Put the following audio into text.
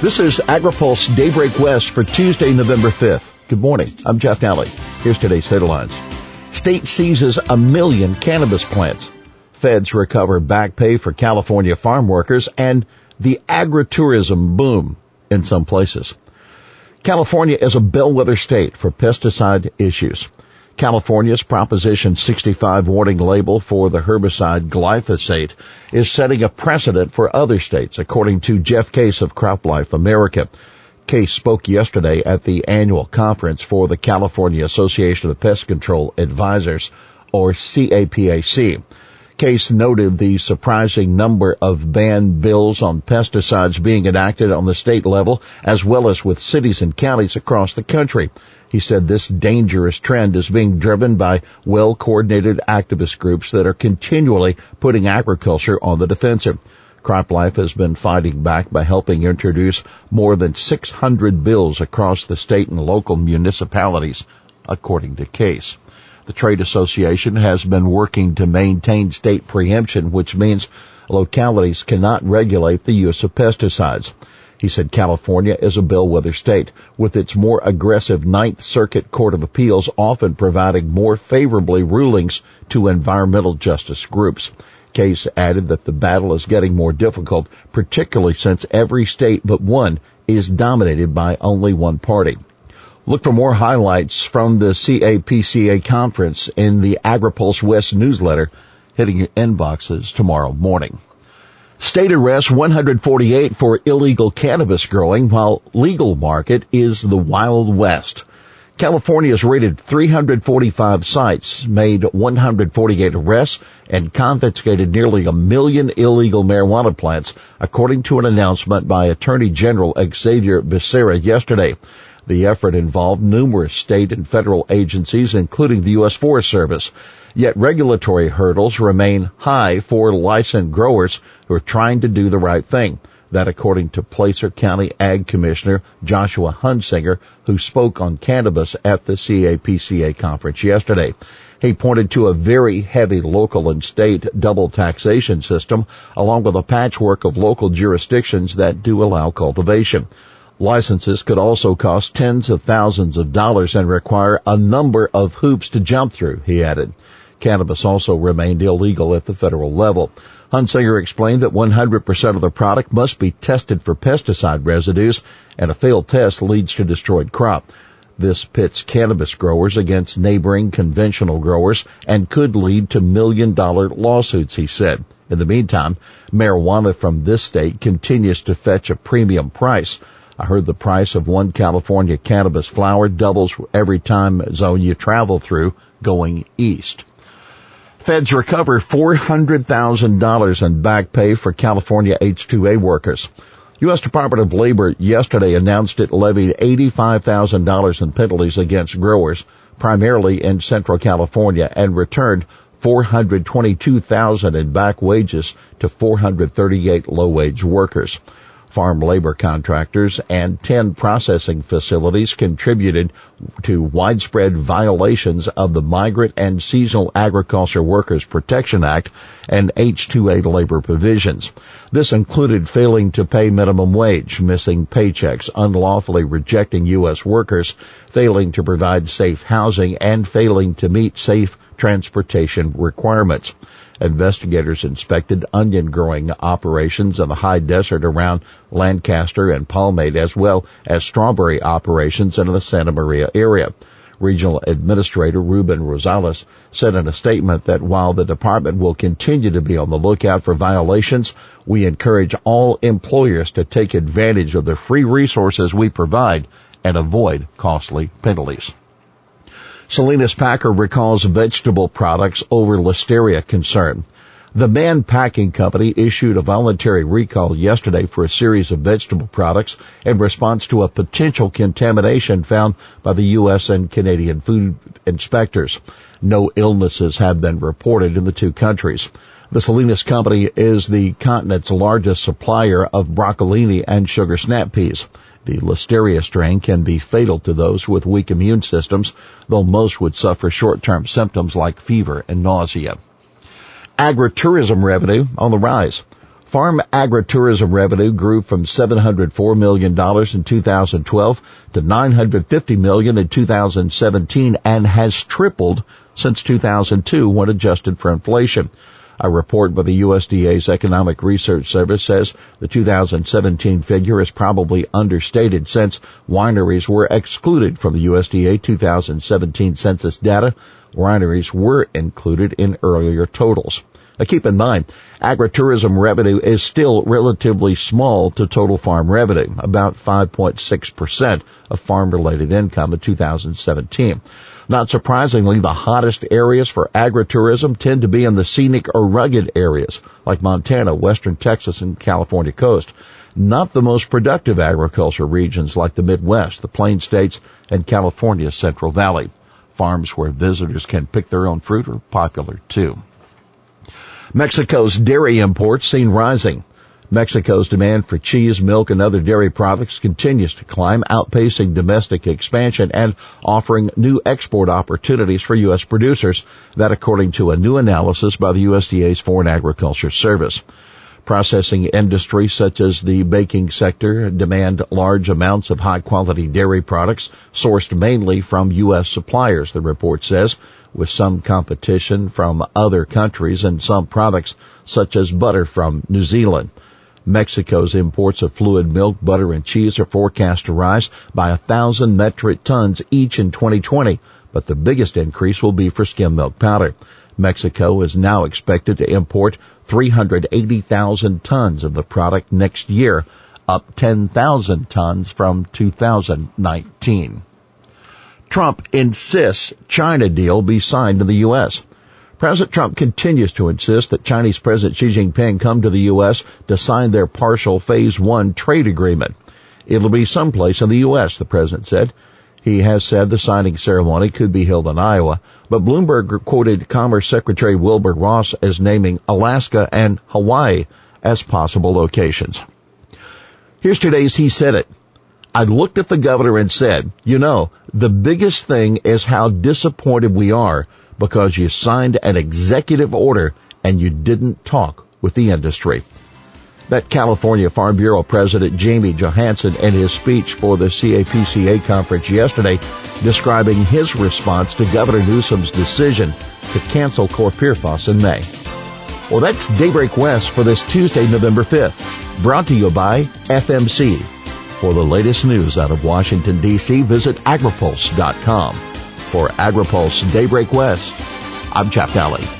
This is AgriPulse Daybreak West for Tuesday, November 5th. Good morning. I'm Jeff Nalley. Here's today's headlines. State seizes a million cannabis plants. Feds recover back pay for California farm workers and the agritourism boom in some places. California is a bellwether state for pesticide issues. California's Proposition 65 warning label for the herbicide glyphosate is setting a precedent for other states, according to Jeff Case of CropLife America. Case spoke yesterday at the annual conference for the California Association of Pest Control Advisors, or CAPCA. Case noted the surprising number of ban bills on pesticides being enacted on the state level as well as with cities and counties across the country. He said this dangerous trend is being driven by well-coordinated activist groups that are continually putting agriculture on the defensive. CropLife has been fighting back by helping introduce more than 600 bills across the state and local municipalities, according to Case. The trade association has been working to maintain state preemption, which means localities cannot regulate the use of pesticides. He said California is a bellwether state, with its more aggressive Ninth Circuit Court of Appeals often providing more favorably rulings to environmental justice groups. Case added that the battle is getting more difficult, particularly since every state but one is dominated by only one party. Look for more highlights from the CAPCA conference in the AgriPulse West newsletter hitting your inboxes tomorrow morning. State arrests 148 for illegal cannabis growing while legal market is the Wild West. California has raided 345 sites, made 148 arrests, and confiscated nearly a million illegal marijuana plants, according to an announcement by Attorney General Xavier Becerra yesterday. The effort involved numerous state and federal agencies, including the U.S. Forest Service. Yet regulatory hurdles remain high for licensed growers who are trying to do the right thing. That according to Placer County Ag Commissioner Joshua Huntsinger, who spoke on cannabis at the CAPCA conference yesterday. He pointed to a very heavy local and state double taxation system along with a patchwork of local jurisdictions that do allow cultivation. Licenses could also cost tens of thousands of dollars and require a number of hoops to jump through, he added. Cannabis also remained illegal at the federal level. Huntsinger explained that 100% of the product must be tested for pesticide residues and a failed test leads to destroyed crop. This pits cannabis growers against neighboring conventional growers and could lead to million dollar lawsuits, he said. In the meantime, marijuana from this state continues to fetch a premium price. I heard the price of one California cannabis flower doubles every time zone you travel through going east. Feds recover $400,000 in back pay for California H-2A workers. U.S. Department of Labor yesterday announced it levied $85,000 in penalties against growers, primarily in Central California, and returned 422,000 in back wages to 438 low-wage workers farm labor contractors, and 10 processing facilities contributed to widespread violations of the Migrant and Seasonal Agriculture Workers Protection Act and H-2A labor provisions. This included failing to pay minimum wage, missing paychecks, unlawfully rejecting U.S. workers, failing to provide safe housing, and failing to meet safe transportation requirements. Investigators inspected onion growing operations in the high desert around Lancaster and Palmdale as well as strawberry operations in the Santa Maria area. Regional Administrator Ruben Rosales said in a statement that while the department will continue to be on the lookout for violations, we encourage all employers to take advantage of the free resources we provide and avoid costly penalties. Salinas Packer recalls vegetable products over listeria concern. The Mann Packing Company issued a voluntary recall yesterday for a series of vegetable products in response to a potential contamination found by the U.S. and Canadian food inspectors. No illnesses have been reported in the two countries. The Salinas Company is the continent's largest supplier of broccolini and sugar snap peas. The Listeria strain can be fatal to those with weak immune systems, though most would suffer short-term symptoms like fever and nausea. Agritourism revenue on the rise. Farm agritourism revenue grew from $704 million in 2012 to 950 million in 2017 and has tripled since 2002 when adjusted for inflation. A report by the USDA's Economic Research Service says the 2017 figure is probably understated since wineries were excluded from the USDA 2017 census data. Wineries were included in earlier totals. Now keep in mind, agritourism revenue is still relatively small to total farm revenue, about 5.6% of farm related income in 2017. Not surprisingly, the hottest areas for agritourism tend to be in the scenic or rugged areas like Montana, western Texas, and California coast. Not the most productive agriculture regions like the Midwest, the Plain States, and California's Central Valley. Farms where visitors can pick their own fruit are popular too. Mexico's dairy imports seen rising. Mexico's demand for cheese, milk, and other dairy products continues to climb, outpacing domestic expansion and offering new export opportunities for U.S. producers. That according to a new analysis by the USDA's Foreign Agriculture Service. Processing industries such as the baking sector demand large amounts of high quality dairy products sourced mainly from U.S. suppliers, the report says with some competition from other countries and some products such as butter from New Zealand. Mexico's imports of fluid milk, butter, and cheese are forecast to rise by a thousand metric tons each in 2020, but the biggest increase will be for skim milk powder. Mexico is now expected to import 380,000 tons of the product next year, up 10,000 tons from 2019. Trump insists China deal be signed in the U.S. President Trump continues to insist that Chinese President Xi Jinping come to the U.S. to sign their partial phase one trade agreement. It'll be someplace in the U.S., the president said. He has said the signing ceremony could be held in Iowa, but Bloomberg quoted Commerce Secretary Wilbur Ross as naming Alaska and Hawaii as possible locations. Here's today's He Said It. I looked at the governor and said, you know, the biggest thing is how disappointed we are because you signed an executive order and you didn't talk with the industry. That California Farm Bureau President Jamie Johansson in his speech for the CAPCA conference yesterday describing his response to Governor Newsom's decision to cancel chlorpyrifos in May. Well, that's Daybreak West for this Tuesday, November 5th, brought to you by FMC for the latest news out of Washington, D.C., visit agripulse.com. For AgriPulse Daybreak West, I'm Jeff Daly.